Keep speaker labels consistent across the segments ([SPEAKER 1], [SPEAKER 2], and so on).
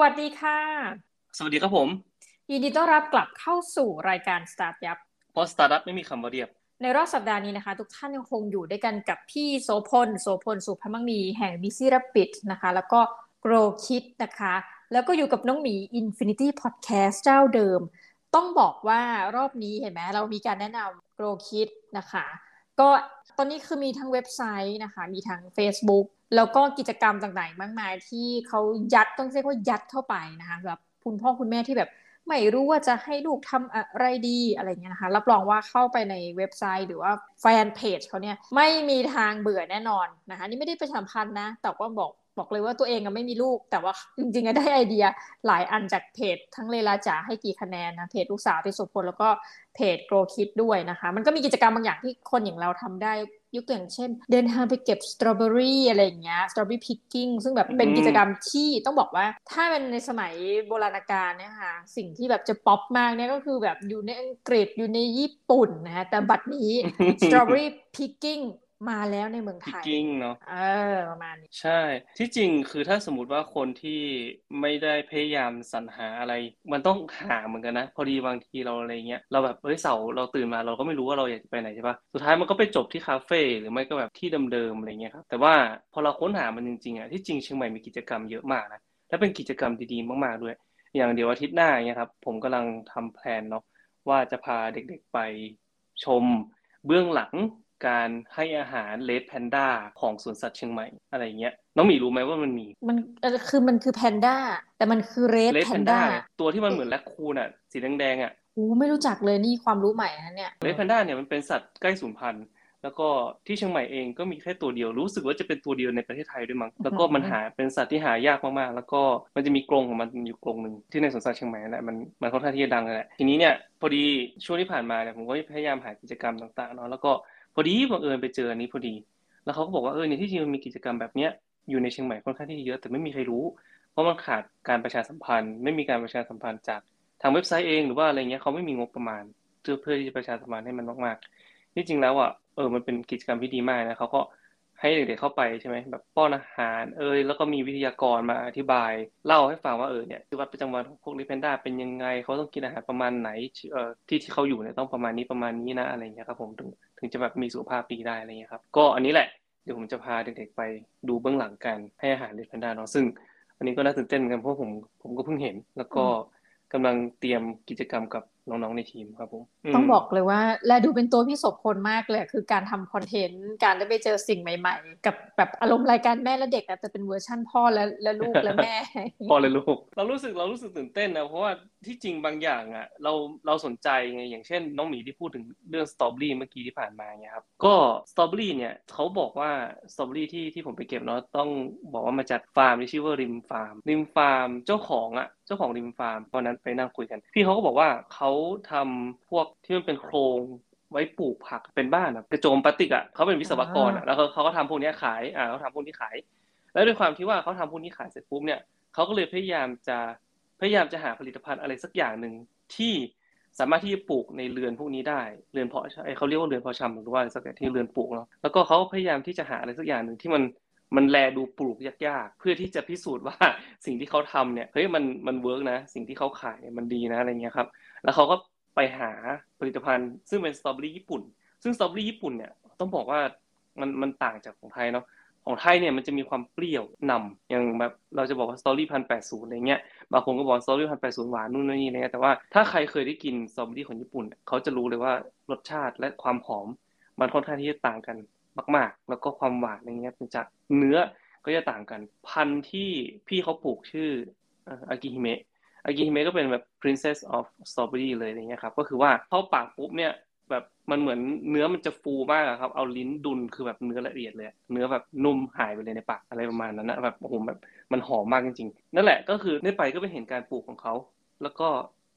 [SPEAKER 1] สวัสดีค่ะ
[SPEAKER 2] สวัสดีครับผม
[SPEAKER 1] ยินดีต้อนรับกลับเข้าสู่รายการสตาร์ทยับ
[SPEAKER 2] เพราะสตาร์ทอัพไม่มีคำว่าเรียบ
[SPEAKER 1] ในรอบสัปดาห์นี้นะคะ ทุกท่านยังคงอยู่ด้วยกันกับพี่โสพล โสพลสุพมังมีแห่ง Busy Rabbit นะคะ แล้วก็ Grow Kid นะคะ แล้วก็อยู่กับน้องหมี Infinity Podcast เจ้าเดิม ต้องบอกว่ารอบนี้เห็นไหมเรามีการแนะนำ Grow Kid นะคะ ก็ตอนนี้คือมีทั้งเว็บไซต์นะคะ มีทั้ง Facebook แล้วก็กิจกรรมต่างๆ มากมายที่เขายัดต้องเรียกว่ายัดเข้าไปนะคะแบบคุณพ่อคุณแม่ที่แบบไม่รู้ว่าจะให้ลูกทำอะไรดีอะไรเงี้ยนะคะ รับรองว่าเข้าไปในเว็บไซต์หรือว่าแฟนเพจเขาเนี่ยไม่มีทางเบื่อแน่นอนนะคะนี่ไม่ได้ประชาพันธ์นะ แต่ว่าบอก บอกเลยว่าตัวเองไม่มีลูก แต่ว่าจริงๆได้ไอเดียหลายอันจากเพจทั้งเลลาจ๋าให้กี่คะแนนนะเพจลูกสาวที่สุพลแล้วก็เพจโกรคิดด้วยนะคะ มันก็มีกิจกรรมบางอย่างที่คนอย่างเราทำได้ยกตัวอย่างเช่น เดินทางไปเก็บสตรอเบอรี่อะไรอย่างเงี้ย strawberry picking ซึ่งแบบเป็นกิจกรรมที่ต้องบอกว่าถ้าเป็นในสมัยโบราณกาลเนี่ยค่ะสิ่งที่แบบจะป๊อปมากเนี่ยก็คือแบบอยู่ในอังกฤษอยู่ในญี่ปุ่นนะแต่บัดนี้ strawberry picking มาแล้วในเมืองไทย
[SPEAKER 2] กิ้งเนาะ
[SPEAKER 1] เออประมาณนี้
[SPEAKER 2] ใช่ ที่จริงคือถ้าสมมติว่าคนที่ไม่ได้พยายามสรรหาอะไร มันต้องหาเหมือนกันนะ พอดีบางทีเราอะไรเงี้ยเราแบบเฮ้ยเสาร์เราตื่นมาเราก็ไม่รู้ว่าเราอยากจะไปไหนใช่ปะสุดท้ายมันก็ไปจบที่คาเฟ่หรือไม่ก็แบบที่เดิมๆอะไรเงี้ยครับแต่ว่าพอเราค้นหามันจริงๆอะที่จริงเชียงใหม่มีกิจกรรมเยอะมากนะและเป็นกิจกรรมดีๆมากๆด้วย อย่างเดี๋ยวอาทิตย์หน้าเนี่ยครับผมกำลังทำแผนเนาะว่าจะพาเด็กๆไปชมเบื้องหลัง การให้อาหาร red panda ของสวนสัตว์เชียงใหม่อะไรเงี้ยน้องหมีรู้ไหมว่ามันมี
[SPEAKER 1] มันคือมันคือแพนด้าแต่มันคือ red panda
[SPEAKER 2] ตัวที่มันเหมือนแรคคูนอะสีแดงๆอะ
[SPEAKER 1] โอ้ไม่รู้จักเลยนี่ความรู้ใหม่นะเนี่ย
[SPEAKER 2] เรดแพนด้าเนี่ยมันเป็นสัตว์ใกล้สูญพันธุ์แล้วก็ที่เชียงใหม่เองก็มีแค่ตัวเดียวรู้สึกว่าจะเป็นตัวเดียวในประเทศไทยด้วยมั้งแล้วก็มันหาเป็นสัตว์ที่หายากมากๆ แล้วก็มันจะมีกรงของมันอยู่กรงหนึ่งที่ในสวนสัตว์เชียงใหม่แหละมันมันค่อนข้างที่จะดังเลยแหละทีนี้เนี่ยพอดีช่วงที่ผ่านมาเนี่ยผมก็พยายามหากิจกรรมต่างๆเนาะแล้วก็ พอดีบังเอิญไปเจออันนี้พอดี แล้วเขาก็บอกว่าเออในที่จริงมันมีกิจกรรมแบบเนี้ยอยู่ในเชียงใหม่ค่อนข้างที่เยอะแต่ไม่มีใครรู้ เพราะมันขาดการประชาสัมพันธ์ ไม่มีการประชาสัมพันธ์จากทางเว็บไซต์เองหรือว่าอะไรเงี้ยเขาไม่มีงบประมาณเพื่อที่จะประชาสัมพันธ์ให้มันมากๆที่จริงแล้วอะเออมันเป็นกิจกรรมที่ดีมากนะเขาก็ให้เด็กๆเข้าไปใช่ไหมแบบป้อนอาหารเอยแล้วก็มีวิทยากรมาอธิบาย เล่าให้ฟังว่าเออเนี่ยชีวิตประจำวันของพวกลิเพนด้าเป็นยังไงเขาต้องกินอาหารประมาณไหนเอ่อที่ที่เขาอยู่เนี่ยต้องประมาณนี้ประมาณนี้นะอะไรเงี้ยครับผม ถึงถึงจะแบบมีสุขภาพดีได้อะไรเงี้ยครับ ก็อันนี้แหละเดี๋ยวผมจะพาเด็กๆไปดูเบื้องหลังกันให้อาหารลิเพนด้าเนาะซึ่ง อันนี้ก็น่าตื่นเต้นกันเพราะผมผมก็เพิ่งเห็น แล้วก็กำลังเตรียมกิจกรรมกับน้องๆในทีมครับผม
[SPEAKER 1] ต้องบอกเลยว่า แลดูเป็นตัวพี่โสพลมากเลย คือการทำ content การได้ไปเจอสิ่งใหม่ ๆ กับแบบอารมณ์รายการแม่และเด็กแต่เป็นเวอร์ชั่นพ่อและและลูกและแม่
[SPEAKER 2] พ่อและลูก เรารู้สึกเรารู้สึกตื่นเต้นนะเพราะว่า ที่จริงบางอย่างอะเราเราสนใจไงอย่างเช่น น้องหมีที่พูดถึงเรื่องสตรอเบอรี่เมื่อกี้ที่ผ่านมาเนี่ยครับก็สตรอเบอรี่เนี่ยเขาบอกว่าสตรอเบอรี่ที่ที่ผมไปเก็บเนาะต้องบอกว่ามาจากฟาร์มที่ชื่อว่าริมฟาร์มริมฟาร์มเจ้าของอะเจ้าของริมฟาร์มตอนนั้นไปนั่งคุยกัน พี่เขาก็บอกว่าเขาทำพวกที่มันเป็นโครงไว้ปลูกผักเป็นบ้านอะกระโจมพลาสติกอะเขาเป็นวิศวกรอะแล้วเขาก็ทำพวกนี้ขายอ่าเขาทำพวกนี้ขาย แล้วด้วยความที่ว่าเขาทำพวกนี้ขายเสร็จปุ๊บเนี่ยเขาก็เลยพยายามจะ พยายามจะหาผลิตภัณฑ์อะไรสักอย่างหนึ่งที่สามารถที่จะปลูกในเรือนพวกนี้ได้ เรือนเพาะเขาเรียกว่าเรือนเพาะชำหรือว่าสักอย่างที่เรือนปลูกเนาะแล้วก็เขาพยายามที่จะหาอะไรสักอย่างหนึ่งที่มันมันแลดูปลูกยากๆ เพื่อที่จะพิสูจน์ว่าสิ่งที่เขาทำเนี่ยเฮ้ยมันมัน work นะ สิ่งที่เขาขายมันดีนะอะไรเงี้ยครับ แล้วเขาก็ไปหาผลิตภัณฑ์ซึ่งเป็นสตรอเบอรี่ญี่ปุ่น ซึ่งสตรอเบอรี่ญี่ปุ่นเนี่ยต้องบอกว่ามันมันต่างจากของไทยเนาะ ของไทยเนี่ยมันจะมีความเปรี้ยวนำอย่างแบบเราจะบอกว่าสตรอเบอรี่พันธุ์แปดศูนย์อะไรเงี้ยบางคนก็บอกสตรอเบอรี่พันธุ์แปดศูนย์หวานนู่นนี่อะไรเงี้ยแต่ว่าถ้าใครเคยได้กินสตรอเบอรี่ของญี่ปุ่น เขาจะรู้เลยว่ารสชาติและความหอม มันค่อนข้างที่จะต่างกันมาก ๆ แล้วก็ความหวานอะไรเงี้ยเป็นจากเนื้อก็จะต่างกัน พันธุ์ที่พี่เขาปลูกชื่ออากิฮิเมะอากิฮิเมะก็เป็นแบบ princess of strawberry เลยอย่างเงี้ยครับก็คือว่าเข้าปากปุ๊บเนี่ย แบบมันเหมือนเนื้อมันจะฟูมากครับ เอาลิ้นดุนคือแบบเนื้อละเอียดเลย เนื้อแบบนุ่มหายไปเลยในปากอะไรประมาณนั้นนะแบบโอ้โหแบบมันหอมมากจริงๆนั่นแหละก็คือได้ไปก็ไปเห็นการปลูกของเขา แล้วก็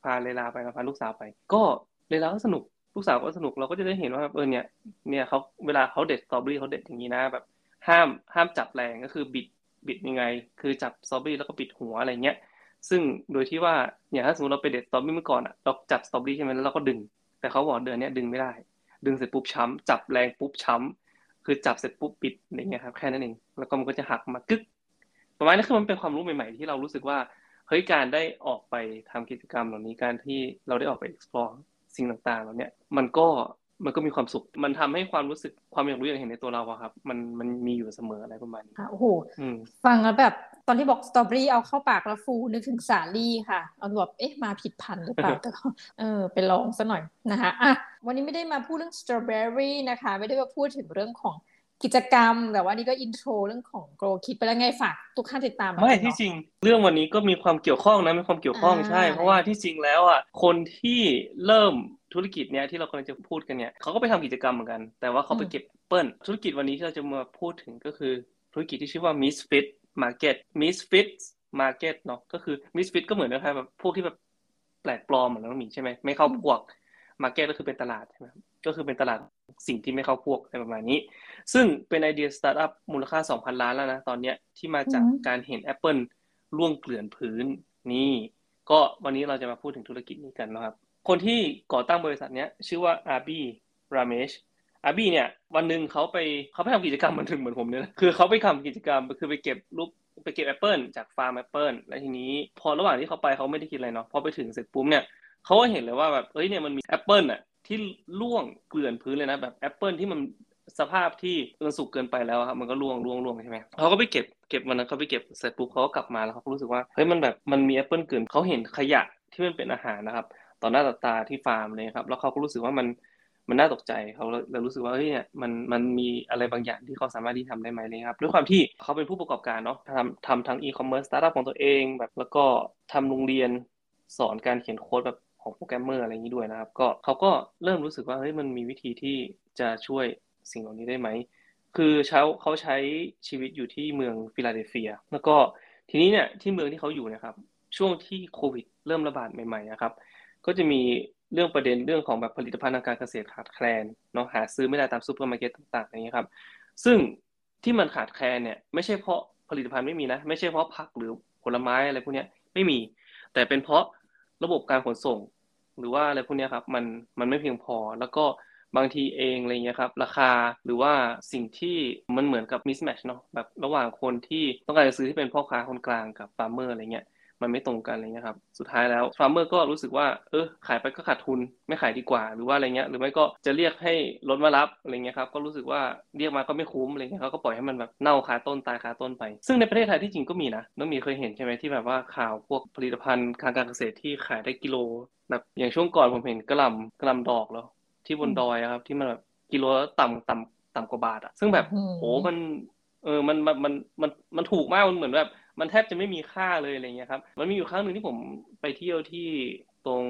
[SPEAKER 2] พาเลลาไปพาลูกสาวไป ก็เลลาก็สนุกลูกสาวก็สนุกเราก็จะได้เห็นว่าแบบเออเนี่ยเนี่ยเขาเวลาเขาเด็ดสตรอเบอรี่เขาเด็ดอย่างนี้นะแบบ ห้ามห้ามจับแรงก็คือบิดบิดยังไง คือจับสตรอเบอรี่แล้วก็บิดหัวอะไรเงี้ยซึ่งโดยที่ว่าอย่างถ้าสมมติเราไปเด็ดสตรอเบอรี่เมื่อก่อนอะเราจับสตรอเบอรี่ใช่ไหมแล้วเราก็ดึง แต่เขาบอกเดือนนี้ดึงไม่ได้ ดึงเสร็จปุ๊บช้ำจับแรงปุ๊บช้ำคือจับเสร็จปุ๊บปิดอย่างเงี้ยครับแค่นั้นเองแล้วก็มันก็จะหักมากึก ประมาณนี้คือมันเป็นความรู้ใหม่ๆ ที่เรารู้สึกว่าเฮ้ยการได้ออกไปทำกิจกรรมเหล่านี้การที่เราได้ออกไป explore สิ่งต่างๆเหล่านี้มันก็ มันก็มีความสุข มันทำให้ความรู้สึกความอยากรู้อยากเห็นในตัวเราอะครับ มันมันมีอยู่เสมออะไรประมาณนี้
[SPEAKER 1] โอ้โหฟังแล้วแบบตอนที่บอกสตรอเบอรี่เอาเข้าปากแล้วฟูนึกถึงสาลี่ค่ะ เอาแบบเอ๊ะมาผิดพันธุ์หรือเปล่าแต่ก็เออไปลองซะหน่อยนะคะอะวันนี้ไม่ได้มาพูดเรื่องสตรอเบอรี่นะคะ ไม่ได้มาพูดถึงเรื่องของกิจกรรมแต่ว่านี่ก็ intro เรื่องของ Grow Kid ไปแล้วไงฝากทุกท่านติดตาม
[SPEAKER 2] ไม่ที่จริง เรื่องวันนี้ก็มีความเกี่ยวข้องนะมีความเกี่ยวข้องใช่ เพราะว่าที่จริงแล้วอะคนที่เริ่ม ธุรกิจเนี้ยที่เรากำลังจะพูดกันเนี่ยเขาก็ไปทำกิจกรรมเหมือนกัน แต่ว่าเขาไปเก็บเปิ้ล ธุรกิจวันนี้ที่เราจะมาพูดถึงก็คือ ธุรกิจที่ชื่อว่า Misfit Market Misfit Market เนาะก็คือ Misfit ก็เหมือนนะครับแบบพวกที่แบบแปลกปลอมเหมือนน้องหมีใช่ไหมไม่เข้าพวก Market ก็คือเป็นตลาดใช่ไหมก็คือเป็นตลาดสิ่งที่ไม่เข้าพวกอะไรประมาณนี้ ซึ่งเป็นไอเดียสตาร์ทอัพมูลค่า 2,000 ล้านแล้วนะตอนนี้ที่มาจากการเห็น Apple ล่วงเกลื่อนพื้นนี่ก็วันนี้เราจะมาพูดถึงธุรกิจนี้กันนะครับ คนที่ก่อตั้งบริษัทนี้ชื่อว่า Abhi Ramesh Abhi เนี่ยวันหนึ่งเขาไปเขาไปทำกิจกรรมมันถึงเหมือนผมเนี่ยคือเขาไปทำกิจกรรมคือไปเก็บรูปไปเก็บแอปเปิลจากฟาร์มแอปเปิลแล้วทีนี้พอระหว่างที่เขาไปเขาไม่ได้คิดอะไรเนาะพอไปถึงเสร็จปุ๊บเนี่ยเขาก็เห็นเลยว่าแบบเอ้ยเนี่ยมันมีแอปเปิลอะที่ร่วงเกลื่อนพื้นเลยนะแบบแอปเปิลที่มันสภาพที่มันสุกเกินไปแล้วครับมันก็ร่วงร่วงร่วงใช่ไหมเขาก็ไปเก็บเก็บมันนั้นเขาไปเก็บเสร็จปุ๊บเขาก็กลับมาแล้วเขาก็รู้สึกว่าเฮ้ยมันแบบมันมีแอปเปิลเกินเขาเห็นขยะที่มันเป็นอาหารนะครับ ต่อหน้าต่อตาที่ฟาร์มเลยครับ แล้วเขาก็รู้สึกว่ามันมันน่าตกใจเขาเลยรู้สึกว่าเฮ้ยเนี่ยมันมันมีอะไรบางอย่างที่เขาสามารถที่ทำได้ไหมเลยครับด้วยความที่เขาเป็นผู้ประกอบการเนาะทำทำทั้งอีคอมเมิร์ซสตาร์ทอัพของตัวเองแบบแล้วก็ทำโรงเรียนสอนการเขียนโค้ดแบบของโปรแกรมเมอร์อะไรอย่างนี้ด้วยนะครับ ก็เขาก็เริ่มรู้สึกว่าเฮ้ยมันมีวิธีที่จะช่วยสิ่งเหล่านี้ได้ไหมคือเช้าเขาใช้ชีวิตอยู่ที่เมืองฟิลาเดลเฟีย แล้วก็ทีนี้เนี่ยที่เมืองที่เขาอยู่นะครับ ช่วงที่โควิดเริ่มระบาดใหม่ๆนะครับ ก็จะมีเรื่องประเด็นเรื่องของแบบผลิตภัณฑ์ทางการเกษตรขาดแคลนเนาะหาซื้อไม่ได้ตามซูเปอร์มาร์เก็ตต่างๆอย่างเงี้ยครับซึ่งที่มันขาดแคลนเนี่ยไม่ใช่เพราะผลิตภัณฑ์ไม่มีนะไม่ใช่เพราะผักหรือผลไม้อะไรพวกนี้ไม่มี แต่เป็นเพราะระบบการขนส่ง หรือว่าอะไรพวกนี้ครับมันมันไม่เพียงพอแล้วก็บางทีเองอะไรเงี้ยครับราคาหรือว่าสิ่งที่มันเหมือนกับ mismatch เนาะแบบระหว่างคนที่ต้องการจะซื้อที่เป็นพ่อค้าคนกลางกับ farmer อะไรเงี้ย มันไม่ตรงกันอะไรเงี้ยครับสุดท้ายแล้ว farmer ก็รู้สึกว่าเออขายไปก็ขาดทุนไม่ขายดีกว่า หรือว่าอะไรเงี้ยหรือไม่ก็จะเรียกให้รถมารับอะไรเงี้ยครับก็รู้สึกว่าเรียกมาก็ไม่คุ้มอะไรเงี้ยเขาก็ปล่อยให้มันแบบเน่าคาต้นตายคาต้นไป ซึ่งในประเทศไทยที่จริงก็มีนะน้องหมีเคยเห็นใช่ไหมที่แบบว่าข่าวพวกผลิตภัณฑ์ทางการเกษตรที่ขายได้กิโลแบบอย่างช่วงก่อนผมเห็นกะหล่ำกะหล่ำดอกแล้ว ที่บนดอยครับที่มันแบบกิโลต่ำต่ำต่ำกว่าบาทอะซึ่งแบบโอ้มันเออมันมันมันมันมันถูกมากมันเหมือนแบบ มันแทบจะไม่มีค่าเลยอะไรเงี้ยครับ มันมีอยู่ครั้งหนึ่งที่ผมไปเที่ยวที่ตรง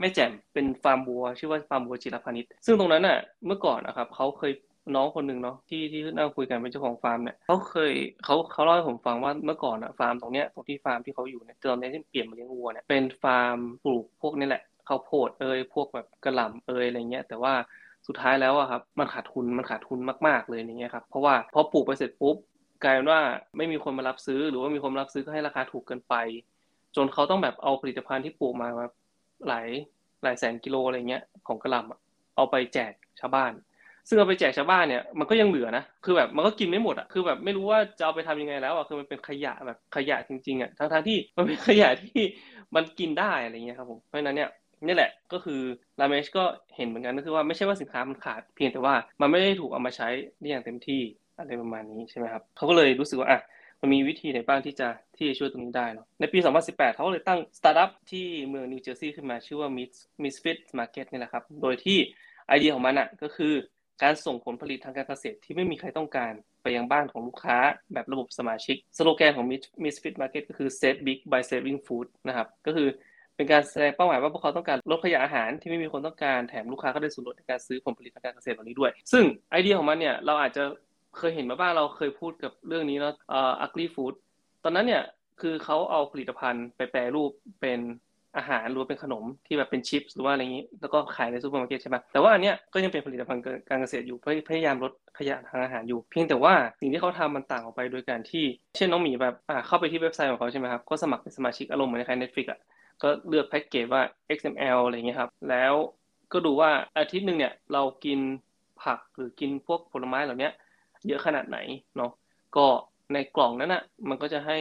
[SPEAKER 2] แม่แจ่มเป็นฟาร์มบัว ชื่อว่าฟาร์มบัวจิรพานิชซึ่งตรงนั้นน่ะเมื่อก่อนนะครับเขาเคยน้องคนหนึ่งเนาะที่ที่นั่งคุยกันเป็นเจ้าของฟาร์มเนี่ยเขาเคยเขาเขาเล่าให้ผมฟังว่าเมื่อก่อนอะฟาร์มตรงเนี้ยตรงที่ฟาร์มที่เขาอยู่เนี่ยตอนนี้ที่เปลี่ยนมาเลี้ยงวัวเนี่ยเป็นฟาร์มปลูกพวกนี้แหละข้าวโพดเอยพวกแบบกระหล่ำเอยอะไรเงี้ยแต่ว่าสุดท้ายแล้วอะครับมันขาดทุนมันขาดทุนมาก ๆเลยอย่างเงี้ยครับเพราะว่าพอปลูกไปเสร็จปุ๊บ กลายเป็นว่าไม่มีคนมารับซื้อ หรือว่ามีคนรับซื้อก็ให้ราคาถูกเกินไป จนเขาต้องแบบเอาผลิตภัณฑ์ที่ปลูกมาแบบหลายหลายแสนกิโลอะไรเงี้ยของกระลำเอาไปแจกชาวบ้าน ซึ่งเอาไปแจกชาวบ้านเนี่ยมันก็ยังเหลือนะคือแบบมันก็กินไม่หมดอะคือแบบไม่รู้ว่าจะเอาไปทำยังไงแล้วอะคือมันเป็นขยะแบบขยะจริงๆอะทั้งทที่มันเป็นขยะที่มันกินได้อะไรเงี้ยครับผมเพราะฉะนั้นเนี่ยนี่แหละก็คือลาเมชก็เห็นเหมือนกันก็คือว่าไม่ใช่ว่าสินค้ามันขาดเพียงแต่ว่ามันไม่ได้ถูกเอามาใช้ได้อย่างเต็มที่ อะไรประมาณนี้ใช่ไหมครับเขาก็เลยรู้สึกว่าอะมันมีวิธีไหนบ้างที่จะที่จะช่วยตรงนี้ได้เนาะในปี 2018 เขาเลยตั้งสตาร์ทอัพที่เมืองนิวเจอร์ซีย์ขึ้นมาชื่อว่า Misfit Market นี่แหละครับ โดยที่ไอเดียของมันอะก็คือการส่งผลผลิตทางการเกษตรที่ไม่มีใครต้องการไปยังบ้านของลูกค้าแบบระบบสมาชิก สโลแกนของ Misfit Market ก็คือ Save Big by Saving Food นะครับ ก็คือเป็นการแสดงเป้าหมายว่าพวกเขาต้องการลดขยะอาหารที่ไม่มีคนต้องการแถมลูกค้าก็ได้ส่วนลดในการซื้อผลผลิตทางการเกษตรเหล่านี้ด้วย ซึ่งไอเดียของมันเนี่ยเราอาจจะ เคยเห็นมาบ้างเราเคยพูดกับเรื่องนี้เนาะอ่อ ugly food ตอนนั้นเนี่ยคือเขาเอาผลิตภัณฑ์ไปแปรรูปเป็นอาหารหรือเป็นขนมที่แบบเป็นชิปหรือว่าอะไรอย่างนี้ แล้วก็ขายในซูเปอร์มาร์เก็ตใช่ไหมแต่ว่าอันเนี้ยก็ยังเป็นผลิตภัณฑ์การเกษตรอยู่พยายามลดขยะทางอาหารอยู่ เพียงแต่ว่าสิ่งที่เขาทำมันต่างออกไปโดยการที่ เช่นน้องหมีแบบเข้าไปที่เว็บไซต์ของเขาใช่ไหมครับก็สมัครเป็นสมาชิกอารมณ์เหมือนคล้าย Netflix อะก็เลือกแพ็กเกจว่า S M L อะไรเงี้ยครับแล้วก็ดูว่าอาทิตย์หนึ่งเนี่ยเรากินผักหรือกินพวกผลไม้เหล่านี้ เยอะขนาดไหนเนาะก็ในกล่องนั้นอะมันก็จะให้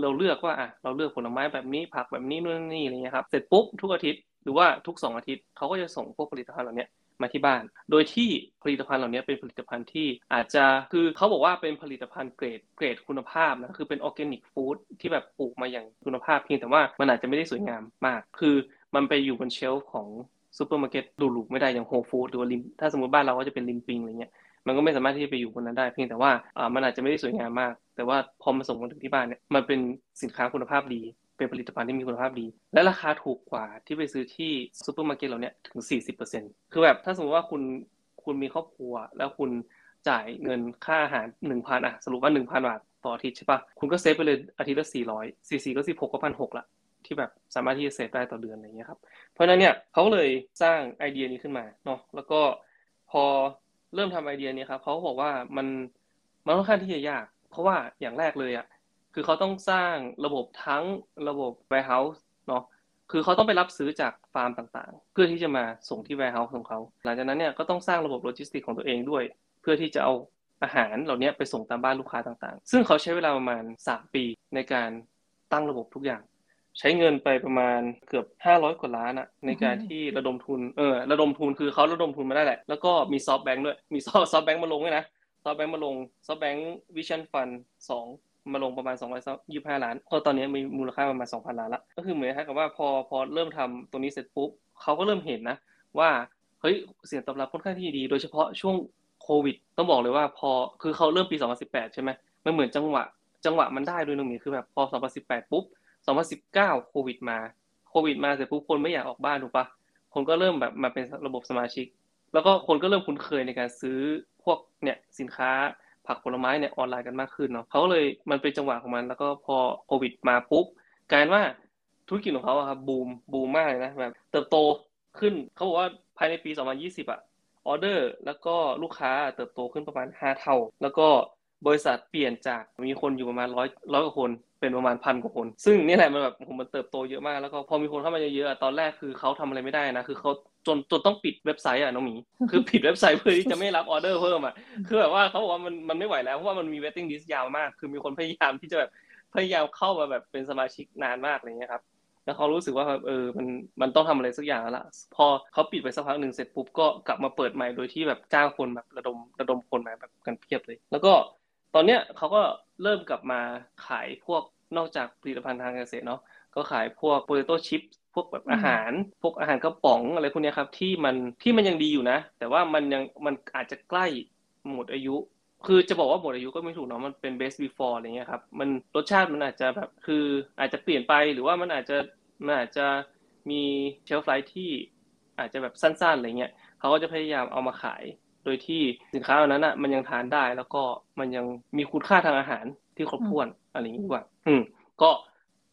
[SPEAKER 2] เราเลือกว่าอะเราเลือกผลไม้แบบนี้ผักแบบนี้นู่นนี่อะไรเงี้ยครับเสร็จปุ๊บทุกอาทิตย์หรือว่าทุก2องอาทิตย์เขาก็จะส่งพวกผลิตภัณฑ์เหล่านี้มาที่บ้าน โดยที่ผลิตภัณฑ์เหล่านี้เป็นผลิตภัณฑ์ที่อาจจะคือเขาบอกว่าเป็นผลิตภัณฑ์เกรดเกรดคุณภาพนะคือเป็นออร์แกนิกฟู้ดที่แบบปลูกมาอย่างคุณภาพเพียงแต่ว่ามันอาจจะไม่ได้สวยงามมาก คือมันไปอยู่บน shelf ของซูเปอร์มาร์เก็ตดูหรูไม่ได้อย่าง Whole Foods หรือว่าริมถ้าสมมติบ้านเราก็จะเป็นริมปิงอะไรเงี้ย มันก็ไม่สามารถที่จะไปอยู่บนนั้นได้ เพียงแต่ว่าอ่ามันอาจจะไม่ได้สวยงามมาก แต่ว่าพอมาส่งมาถึงที่บ้านเนี่ยมันเป็นสินค้าคุณภาพดี เป็นผลิตภัณฑ์ที่มีคุณภาพดี และราคาถูกกว่าที่ไปซื้อที่ซูเปอร์มาร์เก็ตเราเนี่ยถึง 40%คือแบบถ้าสมมติว่าคุณคุณมีครอบครัว แล้วคุณจ่ายเงินค่าอาหารหนึ่งพันอะสรุปว่าหนึ่งพันบาทต่ออาทิตย์ใช่ปะคุณก็ save ไปเลยอาทิตย์ละสี่ร้อยสี่สี่ก็สิบหกก็พันหกละที่แบบสามารถที่จะ save ได้ต่อเดือนอะไรเงี้ยครับ เพราะฉะนั้นเนี่ยเขาเลยสร้างไอเดียนี้ขึ้นมาเนาะแล้วก็พอ เริ่มทำไอเดียนี้ครับเขาบอกว่ามันมันค่อนข้างที่จะยาก เพราะว่าอย่างแรกเลยอะคือเขาต้องสร้างระบบทั้งระบบ warehouse เนาะคือเขาต้องไปรับซื้อจากฟาร์มต่างๆ เพื่อที่จะมาส่งที่ warehouse ของเขาหลังจากนั้นเนี่ยก็ต้องสร้างระบบโลจิสติกของตัวเองด้วย เพื่อที่จะเอาอาหารเหล่านี้ไปส่งตามบ้านลูกค้าต่างๆ ซึ่งเขาใช้เวลาประมาณ 3 ปีในการตั้งระบบทุกอย่าง ใช้เงินไปประมาณเกือบ 500 กว่าล้านอะในการที่ระดมทุนเออระดมทุนคือเขาระดมทุนมาได้แหละ แล้วก็มี SoftBank ด้วย มี Soft SoftBank มาลงด้วยนะ SoftBank มาลง SoftBank Vision Fund สองมาลงประมาณ225 ล้านก็ตอนนี้มีมูลค่าประมาณ 2,000 ล้านละก็คือเหมือนกับว่าพอพอเริ่มทำตรงนี้เสร็จปุ๊บเขาก็เริ่มเห็นนะ ว่าเฮ้ยเสียงตอบรับค่อนข้างที่ดี โดยเฉพาะช่วงโควิด ต้องบอกเลยว่าพอคือเขาเริ่มปี 2018 ใช่ไหมมันเหมือนจังหวะจังหวะมันได้ด้วยตรงนี้คือแบบพอ 2018 ปุ๊บ 2019 โควิดมา โควิดมาเสร็จปุ๊บคนไม่อยากออกบ้านถูกปะคนก็เริ่มแบบมาเป็นระบบสมาชิก แล้วก็คนก็เริ่มคุ้นเคยในการซื้อพวกเนี่ยสินค้าผักผลไม้เนี่ยออนไลน์กันมากขึ้นเนาะเขาเลยมันเป็นจังหวะของมัน แล้วก็พอโควิดมาปุ๊บกลายว่าธุรกิจของเขาครับบูมบูมมากเลยนะแบบเติบโตขึ้นเขาบอกว่าภายในปี 2020อะออเดอร์แล้วก็ลูกค้าเติบโตขึ้นประมาณ 5 เท่า แล้วก็ บริษัทเปลี่ยนจากมีคนอยู่ประมาณร้อยร้อยกว่าคนเป็นประมาณพันกว่าคน ซึ่งนี่แหละมันแบบผมมันเติบโตเยอะมากแล้วก็พอมีคนเข้ามาเยอะๆตอนแรกคือเขาทำอะไรไม่ได้นะคือเขาจนจนต้องปิดเว็บไซต์อะน้องหมีคือปิดเว็บไซต์เพื่อที่จะไม่รับออเดอร์เพิ่มอะคือแบบว่าเขาบอกว่ามันมันไม่ไหวแล้วเพราะว่ามันมี waiting list ยาวมาก คือมีคนพยายามที่จะแบบพยายามเข้ามาแบบเป็นสมาชิกนานมากอะไรเงี้ยครับแล้วเขารู้สึกว่าเออมันมันต้องทำอะไรสักอย่างแล้วล่ะพอเขาปิดไปสักพักหนึ่งเสร็จปุ๊บก็กลับมาเปิดใหม่โดยที่แบบจ้างคนแบบระดมระดมคนมาแบบกันเพียบเลย แล้วก็ ตอนเนี้ยเขาก็เริ่มกลับมาขายพวกนอกจากผลิตภัณฑ์ทางการเกษตรเนาะก็ขายพวกโปเตโต้ชิพพวกแบบอาหาร พวกอาหารกระป๋องอะไรพวกนี้ครับที่มันที่มันยังดีอยู่นะ แต่ว่ามันยังมันอาจจะใกล้หมดอายุ คือจะบอกว่าหมดอายุก็ไม่ถูกเนาะมันเป็น best before อะไรเงี้ยครับมันรสชาติมันอาจจะแบบคืออาจจะเปลี่ยนไปหรือว่ามันอาจจะมันอาจจะมี shelf life ที่อาจจะแบบสั้นๆอะไรเงี้ยเขาก็จะพยายามเอามาขาย โดยที่สินค้าเหล่านั้นอะมันยังทานได้ แล้วก็มันยังมีคุณค่าทางอาหารที่ครบถ้วนอะไรอย่างนี้ดีกว่า อืม ก็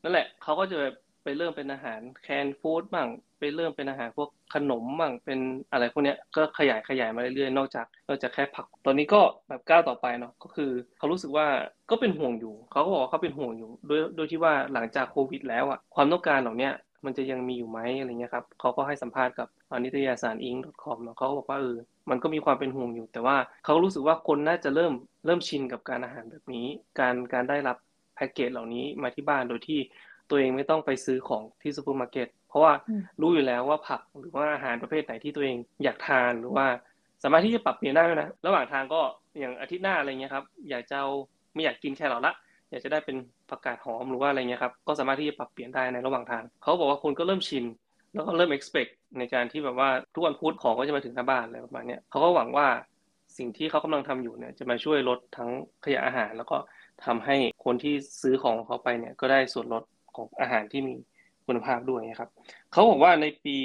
[SPEAKER 2] นั่นแหละเขาก็จะไปเริ่มเป็นอาหาร canned food บ้างไปเริ่มเป็นอาหารพวกขนมบ้างเป็นอะไรพวกนี้ก็ขยายขยายมาเรื่อยๆนอกจากนอกจากแค่ผัก ตอนนี้ก็แบบก้าวต่อไปเนาะก็คือเขารู้สึกว่าก็เป็นห่วงอยู่เขาก็บอกว่าเขาเป็นห่วงอยู่โดยโดยที่ว่าหลังจากโควิด แล้วอะความต้องการเหล่านี้มันจะยังมีอยู่ไหมอะไรเงี้ยครับเขาก็ให้สัมภาษณ์กับ นิตยสาร Inc.com เนาะเขาก็บอกว่าเออมันก็มีความเป็นห่วงอยู่ แต่ว่าเขารู้สึกว่าคนน่าจะเริ่มเริ่มชินกับการอาหารแบบนี้ การการได้รับแพ็กเกจเหล่านี้มาที่บ้านโดยที่ตัวเองไม่ต้องไปซื้อของที่ซูเปอร์มาร์เก็ตเพราะว่ารู้อยู่แล้วว่าผักหรือว่าอาหารประเภทไหนที่ตัวเองอยากทานหรือว่า สามารถที่จะปรับเปลี่ยนได้นะระหว่างทางก็อย่างอาทิตย์หน้าอะไรเงี้ยครับอยากจะไม่อยากกินแครอทละอยากจะได้เป็นผักกาดหอมหรือว่าอะไรเงี้ยครับก็สามารถที่จะปรับเปลี่ยนได้ในระหว่างทางเขาบอกว่าคนก็เริ่มชิน แล้วก็เริ่ม expect ในการที่แบบว่าทุกวันพุธของก็จะมาถึงหน้าบ้านอะไรประมาณนี้เขาก็หวังว่าสิ่งที่เขากำลังทำอยู่เนี่ยจะมาช่วยลดทั้งขยะอาหาร แล้วก็ทำให้คนที่ซื้อของเขาไปเนี่ยก็ได้ส่วนลดของอาหารที่มีคุณภาพด้วยนะครับเขาบอกว่าในปี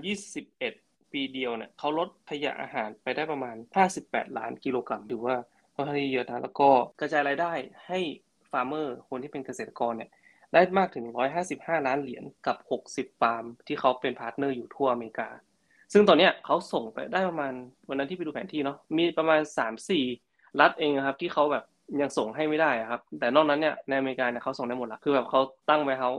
[SPEAKER 2] 2021 ปีเดียวเนี่ยเขาลดขยะอาหารไปได้ประมาณ 58 ล้านกิโลกรัมถือว่าค่อนข้างเยอะนะแล้วก็กระจายรายได้ให้ farmer คนที่เป็นเกษตรกรเนี่ย ได้มากถึง 155 ล้านเหรียญกับ 60 ฟาร์ม ที่เขาเป็น partner อยู่ทั่วอเมริกา ซึ่งตอนนี้เขาส่งไปได้ประมาณวันนั้นที่ไปดูแผนที่เนาะมีประมาณ 3-4 รัฐเองครับ ที่เขาแบบยังส่งให้ไม่ได้ครับ แต่นอกนั้นเนี่ยในอเมริกาเนี่ยเขาส่งได้หมดละคือแบบเขาตั้งไว้เขา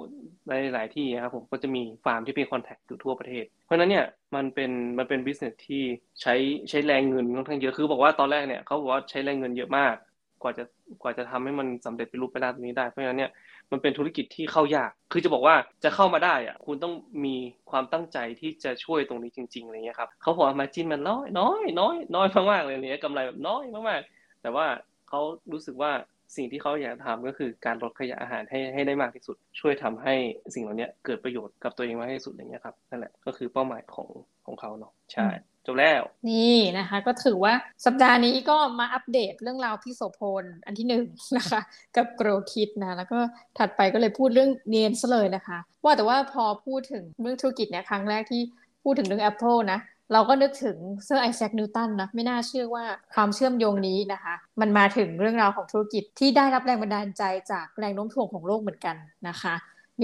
[SPEAKER 2] ในหลายที่ครับผมก็จะมีฟาร์มที่เป็นคอนแทคอยู่ทั่วประเทศ เพราะนั้นเนี่ยมันเป็นมันเป็นบิสเนสที่ใช้ใช้แรงเงินค่อนข้างเยอะคือบอกว่าตอนแรกเนี่ยเขาบอกว่าใช้แรงเงินเยอะมาก กว่าจะกว่าจะทำให้มันสำเร็จเป็นรูปเป็นร่างตรงนี้ได้เพราะฉะนั้นเนี่ย มันเป็นธุรกิจที่เข้ายาก คือจะบอกว่าจะเข้ามาได้อะคุณต้องมีความตั้งใจที่จะช่วยตรงนี้จริงๆอะไรเงี้ยครับเขาบอกมาจินมันน้อยน้อยน้อยน้อยมากๆเลยเนี่ยกำไรแบบน้อยมากๆแต่ว่าเขารู้สึกว่าสิ่งที่เขาอยากทำก็คือการลดขยะอาหารให้ให้ได้มากที่สุด ช่วยทำให้สิ่งเหล่านี้เกิดประโยชน์กับตัวเองมากที่สุดอย่างเงี้ยครับนั่นแหละก็คือเป้าหมายของของเขาเนาะใช่ จบแล้ว
[SPEAKER 1] นี่นะคะ ก็ถือว่าสัปดาห์นี้ก็มาอัปเดตเรื่องราวพี่โสพลอันที่หนึ่งนะคะ กับโกรคิดนะ แล้วก็ถัดไปก็เลยพูดเรื่องเนียนซะเลยนะคะ ว่าแต่ว่าพอพูดถึงเรื่องธุรกิจเนี่ยครั้งแรกที่พูดถึงเรื่อง Apple นะเราก็นึกถึงเซอร์ไอแซคนิวตันนะไม่น่าเชื่อว่าความเชื่อมโยงนี้นะคะ มันมาถึงเรื่องราวของธุรกิจที่ได้รับแรงบันดาลใจจากแรงโน้มถ่วงของโลกเหมือนกันนะคะ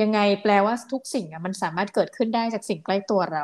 [SPEAKER 1] ยังไงแปลว่าทุกสิ่งอะมันสามารถเกิดขึ้นได้จากสิ่งใกล้ตัวเรา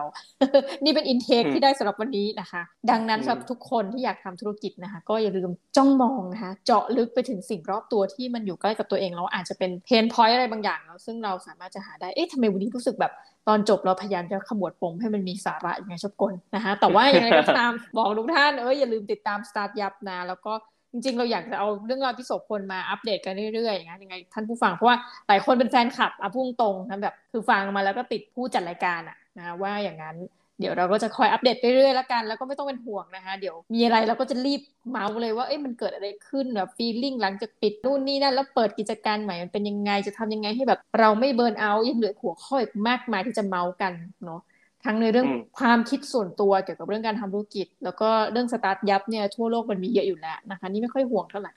[SPEAKER 1] นี่เป็น intake ที่ได้สำหรับวันนี้นะคะ ดังนั้นสำหรับทุกคนที่อยากทำธุรกิจนะคะ ก็อย่าลืมจ้องมองนะคะ เจาะลึกไปถึงสิ่งรอบตัวที่มันอยู่ใกล้กับตัวเองแล้วอาจจะเป็น pain point อะไรบางอย่างแล้วซึ่งเราสามารถจะหาได้เอ๊ะทำไมวันนี้รู้สึกแบบตอนจบเราพยายามจะขมวดปมให้มันมีสาระอย่างไงชอบกลนะคะแต่ว่าอย่างไรก็ตามบอกทุกท่านเอออย่าลืมติดตามสตาร์ทยับนะแล้วก็ จริง ๆ เราอยากจะเอาเรื่องราวพี่โสพลมาอัปเดตกันเรื่อยๆอย่างนั้ยังไงท่านผู้ฟังเพราะว่าหลายคนเป็นแฟนคลับอะพุ่งตรงนะแบบคือฟังมาแล้วก็ติดผู้จัดรายการอะนะว่าอย่างนั้นเดี๋ยวเราก็จะคอยอัปเดตเรื่อยๆแล้วกัน แล้วก็ไม่ต้องเป็นห่วงนะคะเดี๋ยวมีอะไรเราก็จะรีบเมาเลยว่าเอ๊ะมันเกิดอะไรขึ้นแบบฟีลลิ่งหลังจากปิดนู่นนี่นั่นแล้วเปิดกิจการใหม่มันเป็นยังไงจะทำยังไงให้แบบเราไม่เบิร์นเอาท์ยังเหลือหัวข้ออีกมากมายที่จะเมากันเนาะ ทั้งในเรื่องความคิดส่วนตัวเกี่ยวกับเรื่องการทำธุรกิจ แล้วก็เรื่องสตาร์ทยับเนี่ยทั่วโลกมันมีเยอะอยู่แล้วนะคะ นี่ไม่ค่อยห่วงเท่าไหร่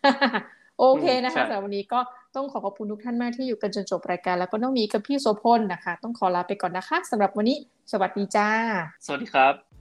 [SPEAKER 1] โอเคนะคะสำหรับวันนี้ก็ต้องขอขอบคุณทุกท่านมากที่อยู่กันจนจบรายการ แล้วก็ต้องมีกับพี่โสพลนะคะ ต้องขอลาไปก่อนนะคะสำหรับวันนี้ สวัสดีจ้า
[SPEAKER 2] สวัสดีครับ